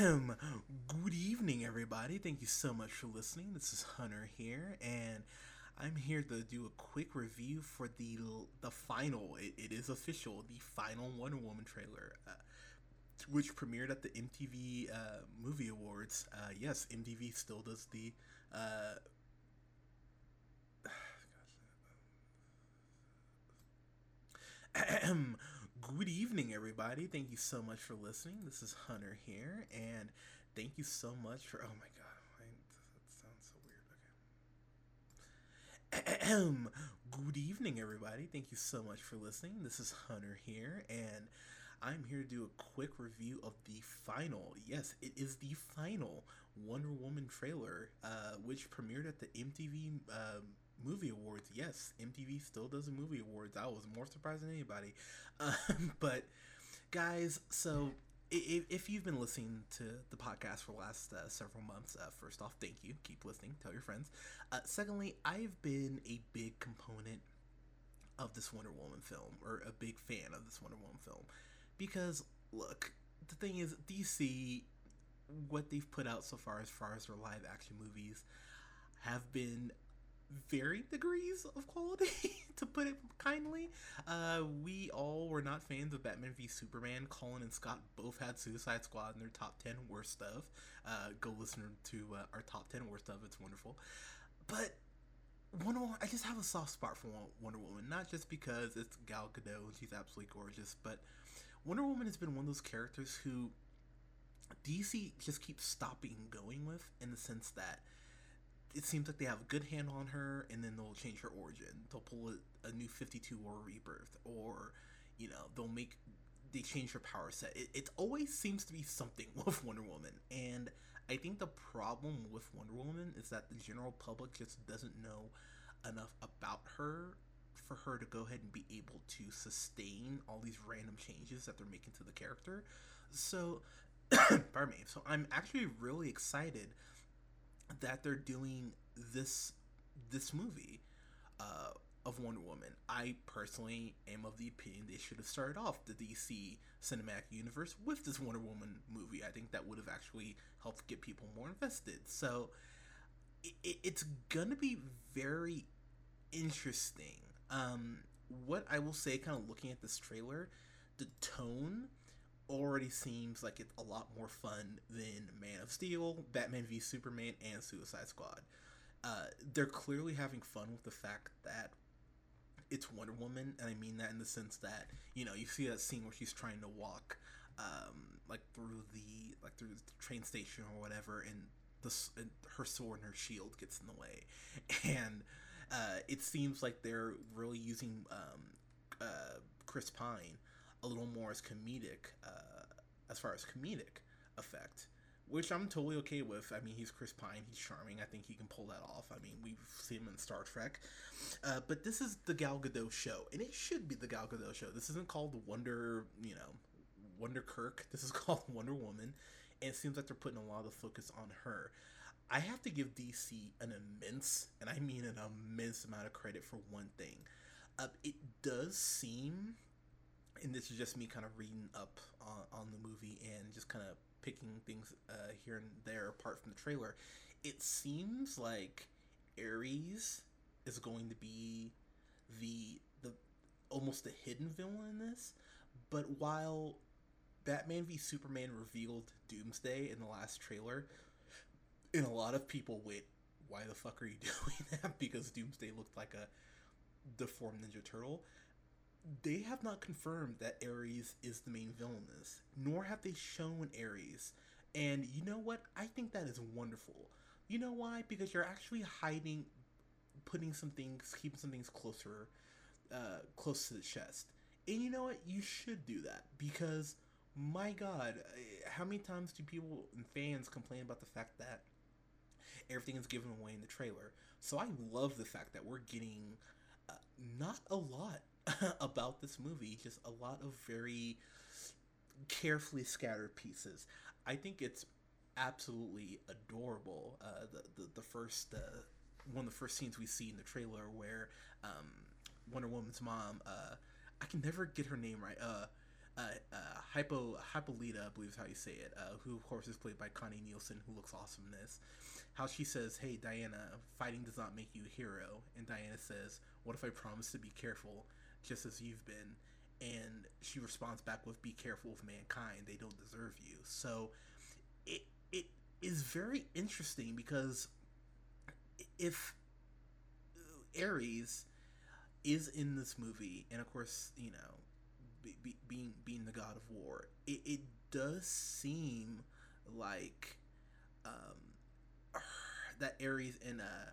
Good evening, everybody. Thank you so much for listening. This is Hunter here, and I'm here to do a quick review for the the final. it, it is official, the final Wonder Woman trailer, uh, which premiered at the MTV uh, Movie Awards. Uh, yes, MTV still does the. Good evening, everybody. Thank you so much for listening. This is Hunter here, and thank you so much for. Oh my god, that sounds so weird. Okay. Good evening, everybody. Thank you so much for listening. This is Hunter here, and I'm here to do a quick review of the final. Yes, it is the final Wonder Woman trailer, uh, which premiered at the MTV. Um, movie awards. Yes, MTV still does a movie awards. I was more surprised than anybody. Um, but guys, so if, if you've been listening to the podcast for the last uh, several months, uh, first off, thank you. Keep listening. Tell your friends. Uh, secondly, I've been a big component of this Wonder Woman film, or a big fan of this Wonder Woman film, because look, the thing is, DC, what they've put out so far as far as their live action movies, have been varying degrees of quality, to put it kindly. Uh, we all were not fans of Batman v Superman. Colin and Scott both had Suicide Squad in their top 10 worst of. Uh, go listen to uh, our top 10 worst of, it's wonderful. But Wonder Woman, I just have a soft spot for Wonder Woman, not just because it's Gal Gadot and she's absolutely gorgeous, but Wonder Woman has been one of those characters who DC just keeps stopping going with in the sense that it seems like they have a good hand on her, and then they'll change her origin. They'll pull a, a new Fifty Two or Rebirth, or you know they'll make they change her power set. It, it always seems to be something with Wonder Woman, and I think the problem with Wonder Woman is that the general public just doesn't know enough about her for her to go ahead and be able to sustain all these random changes that they're making to the character. So, pardon me. So I'm actually really excited that they're doing this this movie uh, of Wonder Woman. I personally am of the opinion they should have started off the DC cinematic universe with this Wonder Woman movie. I think that would have actually helped get people more invested. So it, it's gonna be very interesting. Um, what I will say, kind of looking at this trailer, the tone already seems like it's a lot more fun than Man of Steel, Batman v Superman, and Suicide Squad. Uh, they're clearly having fun with the fact that it's Wonder Woman, and I mean that in the sense that you know you see that scene where she's trying to walk, um, like through the like through the train station or whatever, and the and her sword and her shield gets in the way, and uh, it seems like they're really using um, uh, Chris Pine a little more as comedic, uh, as far as comedic effect, which I'm totally okay with. I mean, he's Chris Pine, he's charming. I think he can pull that off. I mean, we've seen him in Star Trek. Uh, but this is the Gal Gadot show, and it should be the Gal Gadot show. This isn't called Wonder, you know, Wonder Kirk. This is called Wonder Woman, and it seems like they're putting a lot of focus on her. I have to give DC an immense, and I mean an immense amount of credit for one thing. Uh, it does seem and this is just me kind of reading up on, on the movie and just kind of picking things uh, here and there apart from the trailer. It seems like Ares is going to be the the almost the hidden villain in this, but while Batman v Superman revealed Doomsday in the last trailer, and a lot of people went, "Why the fuck are you doing that?" because Doomsday looked like a deformed Ninja Turtle they have not confirmed that Ares is the main villainess, nor have they shown Ares. And you know what? I think that is wonderful. You know why? Because you're actually hiding, putting some things, keeping some things closer, uh, close to the chest. And you know what? You should do that because, my God, how many times do people and fans complain about the fact that everything is given away in the trailer? So I love the fact that we're getting uh, not a lot about this movie. Just a lot of very carefully scattered pieces. I think it's absolutely adorable. Uh, the, the, the first uh, one of the first scenes we see in the trailer where um, Wonder Woman's mom, uh, I can never get her name right. Uh, uh, uh, Hypo Hippolyta, I believe is how you say it, uh, who of course is played by Connie Nielsen, who looks awesome in this. How she says, "Hey Diana, fighting does not make you a hero," and Diana says, "What if I promise to be careful, just as you've been?" And she responds back with, "Be careful of mankind; they don't deserve you." So, it it is very interesting because if Ares is in this movie, and of course, you know, be, be, being being the god of war, it, it does seem like um, that Ares and uh,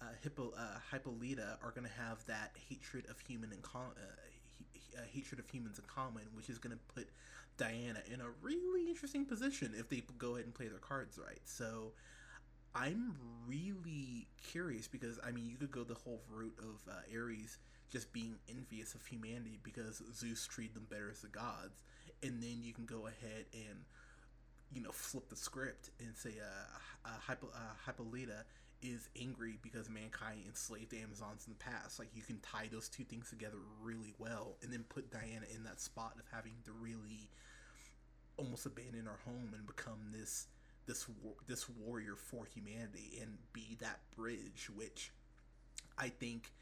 uh, Hippo, uh, Hippolyta are going to have that hatred of human and com- uh, hatred of humans in common, which is going to put Diana in a really interesting position if they go ahead and play their cards right. So I'm really curious because I mean you could go the whole route of uh, Ares just being envious of humanity because Zeus treated them better as the gods, and then you can go ahead and you know flip the script and say uh, uh, Hypo, uh Hippolyta is angry because mankind enslaved the Amazons in the past. Like you can tie those two things together really well, and then put Diana in that spot of having to really almost abandon her home and become this this this warrior for humanity and be that bridge, which I think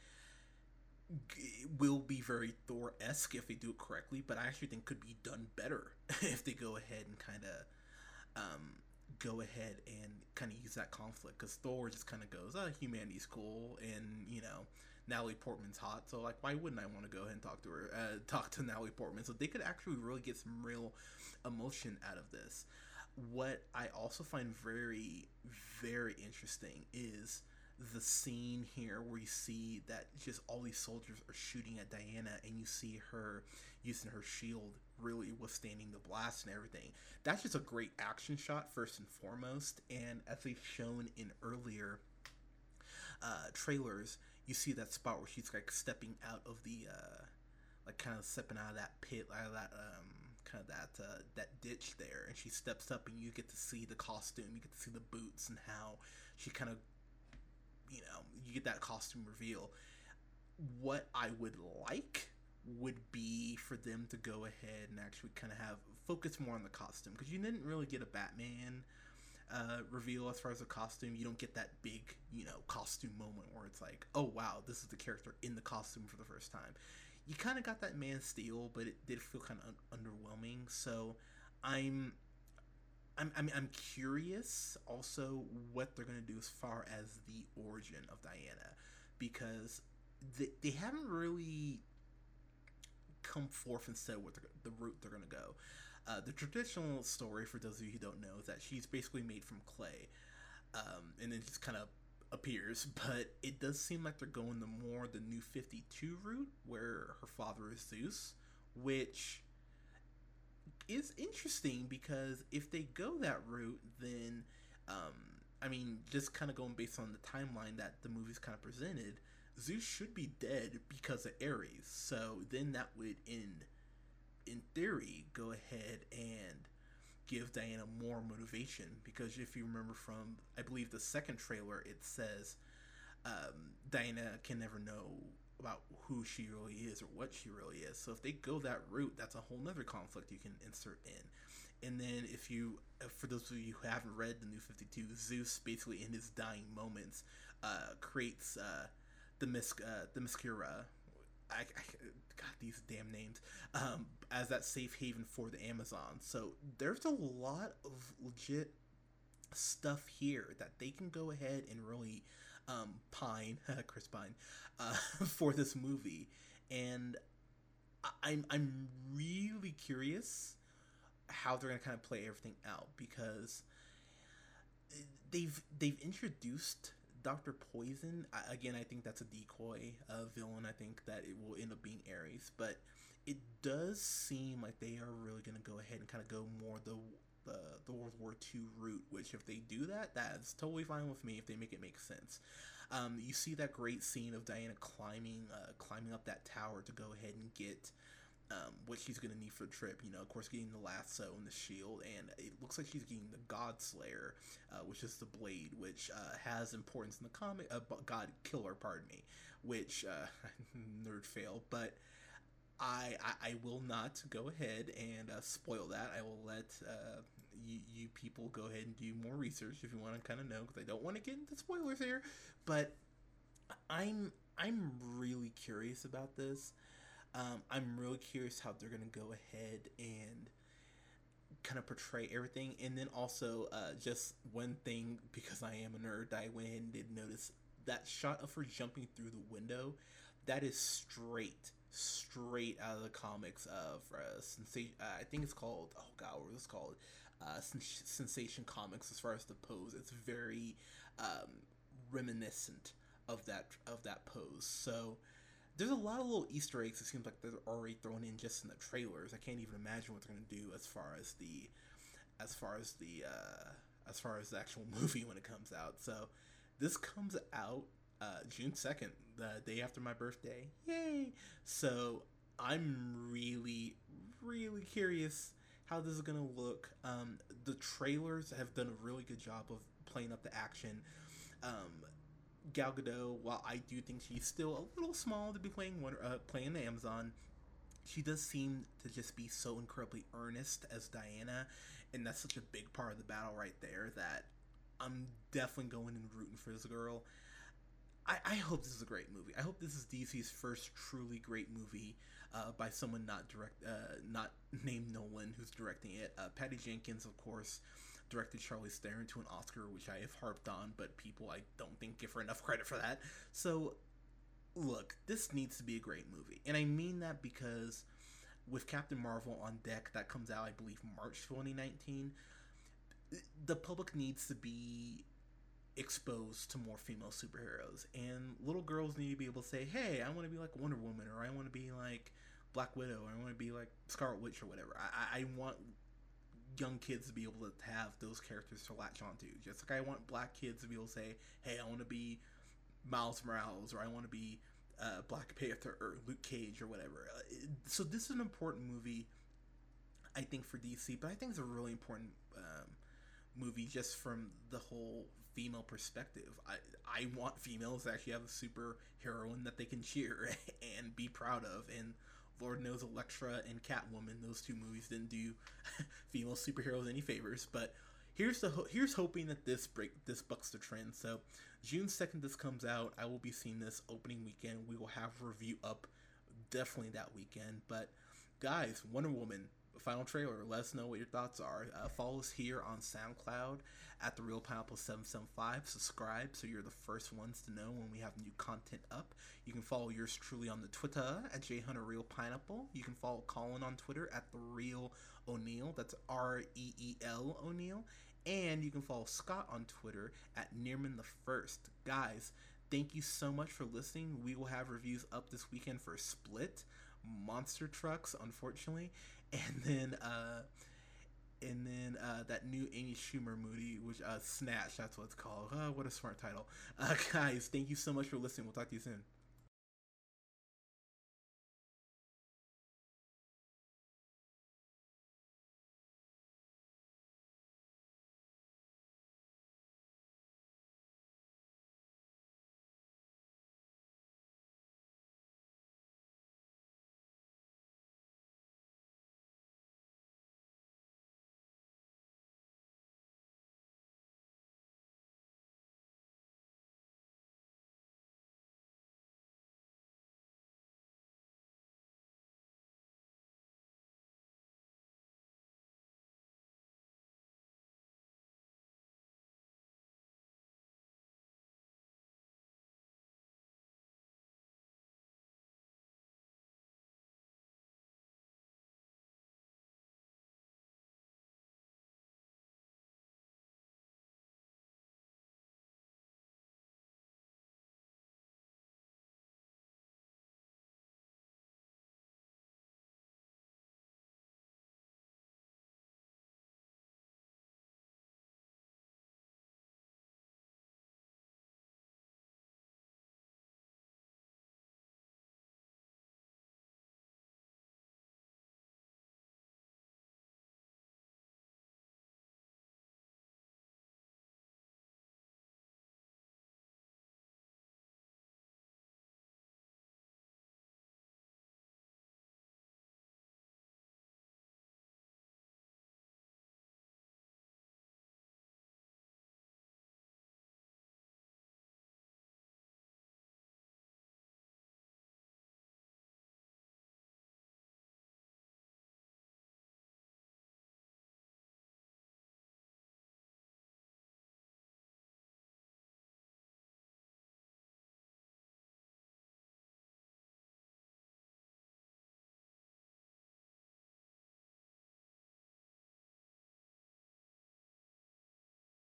will be very Thor esque if they do it correctly, but I actually think could be done better if they go ahead and kind of um, go ahead and kind of use that conflict because Thor just kind of goes, "Oh, humanity's cool," and you know. Natalie Portman's hot, so like, why wouldn't I want to go ahead and talk to her? Uh, talk to Natalie Portman, so they could actually really get some real emotion out of this. What I also find very, very interesting is the scene here where you see that just all these soldiers are shooting at Diana and you see her using her shield really withstanding the blast and everything. That's just a great action shot first and foremost and as they've shown in earlier uh, trailers, you see that spot where she's like stepping out of the uh, like kind of stepping out of that pit out of that um kind of that uh, that ditch there and she steps up and you get to see the costume you get to see the boots and how she kind of you know, you get that costume reveal. What I would like would be for them to go ahead and actually kind of have focus more on the costume because you didn't really get a Batman uh, reveal as far as the costume. You don't get that big, you know, costume moment where it's like, oh wow, this is the character in the costume for the first time. You kind of got that Man Steel, but it did feel kind of un- underwhelming. So I'm I'm, I'm, I'm curious also what they're going to do as far as the origin of Diana because they, they haven't really come forth and said what the route they're going to go. Uh, the traditional story, for those of you who don't know, is that she's basically made from clay um, and then just kind of appears. But it does seem like they're going the more the new 52 route where her father is Zeus, which is interesting because if they go that route, then um, I mean, just kind of going based on the timeline that the movie's kind of presented, Zeus should be dead because of Ares. So then that would, in in theory, go ahead and give Diana more motivation because if you remember from, I believe the second trailer, it says um, Diana can never know about who she really is or what she really is. So if they go that route, that's a whole nother conflict you can insert in. And then if you, uh, for those of you who haven't read the New Fifty Two, Zeus basically in his dying moments uh, creates uh, the Mis uh, the Themyscira. I, I got these damn names um, as that safe haven for the Amazon. So there's a lot of legit stuff here that they can go ahead and really um, Pine, Chris Pine, uh, for this movie, and I'm I'm really curious how they're gonna kind of play everything out because they've they've introduced Doctor Poison. I, again, I think that's a decoy uh, villain. I think that it will end up being Ares, but it does seem like they are really gonna go ahead and kind of go more the the, the World War II route, which if they do that, that's totally fine with me if they make it make sense. Um, you see that great scene of Diana climbing uh, climbing up that tower to go ahead and get um, what she's going to need for the trip. You know, of course, getting the lasso and the shield, and it looks like she's getting the God Slayer, uh, which is the blade, which uh, has importance in the comic. Uh, God Killer, pardon me, which uh, nerd fail, but I, I, will not go ahead and uh, spoil that. I will let uh, you, you people go ahead and do more research if you want to kind of know because I don't want to get into spoilers here. But I'm I'm really curious about this. Um, I'm really curious how they're gonna go ahead and kind of portray everything. And then also, uh, just one thing because I am a nerd, I went and did notice that shot of her jumping through the window. That is straight, straight out of the comics of uh, sensation. Uh, I think it's called. Oh God, what was called? Uh, Sens- Sensation Comics. As far as the pose, it's very um, reminiscent of that of that pose. So there's a lot of little Easter eggs. It seems like they're already thrown in just in the trailers. I can't even imagine what they're gonna do as far as the as far as the uh, as far as the actual movie when it comes out. So this comes out uh, June second, the day after my birthday. Yay! So I'm really really curious how this is gonna look. Um, the trailers have done a really good job of playing up the action. Um, Gal Gadot, while I do think she's still a little small to be playing one, uh, playing the Amazon, she does seem to just be so incredibly earnest as Diana, and that's such a big part of the battle right there that I'm definitely going and rooting for this girl. I, I hope this is a great movie. I hope this is DC's first truly great movie uh, by someone not direct, uh, not named Nolan, who's directing it. Uh, Patty Jenkins, of course, directed Charlize Theron to an Oscar, which I have harped on, but people I don't think give her enough credit for that. So, look, this needs to be a great movie, and I mean that because with Captain Marvel on deck, that comes out I believe March 2019. The public needs to be exposed to more female superheroes, and little girls need to be able to say, "Hey, I want to be like Wonder Woman," or "I want to be like Black Widow," or "I want to be like Scarlet Witch," or whatever. I, I want young kids to be able to have those characters to latch onto. Just like I want black kids to be able to say, "Hey, I want to be Miles Morales," or "I want to be uh, Black Panther," or Luke Cage, or whatever. Uh, so this is an important movie, I think, for DC, but I think it's a really important um, movie just from the whole female perspective. I I want females to actually have a super heroine that they can cheer and be proud of, and Lord knows Elektra and Catwoman, those two movies didn't do female superheroes any favors. But here's the ho- here's hoping that this break this bucks the trend. So June second, this comes out. I will be seeing this opening weekend. We will have review up definitely that weekend. But guys, Wonder Woman final trailer. Let us know what your thoughts are. Uh, follow us here on SoundCloud at the Real Pineapple Seven Seven Five. Subscribe so you're the first ones to know when we have new content up. You can follow yours truly on the Twitter at J Hunter Real Pineapple. You can follow Colin on Twitter at the Real O'Neill. That's R E E L O'Neill. And you can follow Scott on Twitter at Nearman the First. Guys, thank you so much for listening. We will have reviews up this weekend for Split, Monster Trucks, unfortunately, and then uh, and then uh, that new Amy Schumer movie, which uh, Snatch, that's what it's called. Uh, what a smart title, uh, guys! Thank you so much for listening. We'll talk to you soon.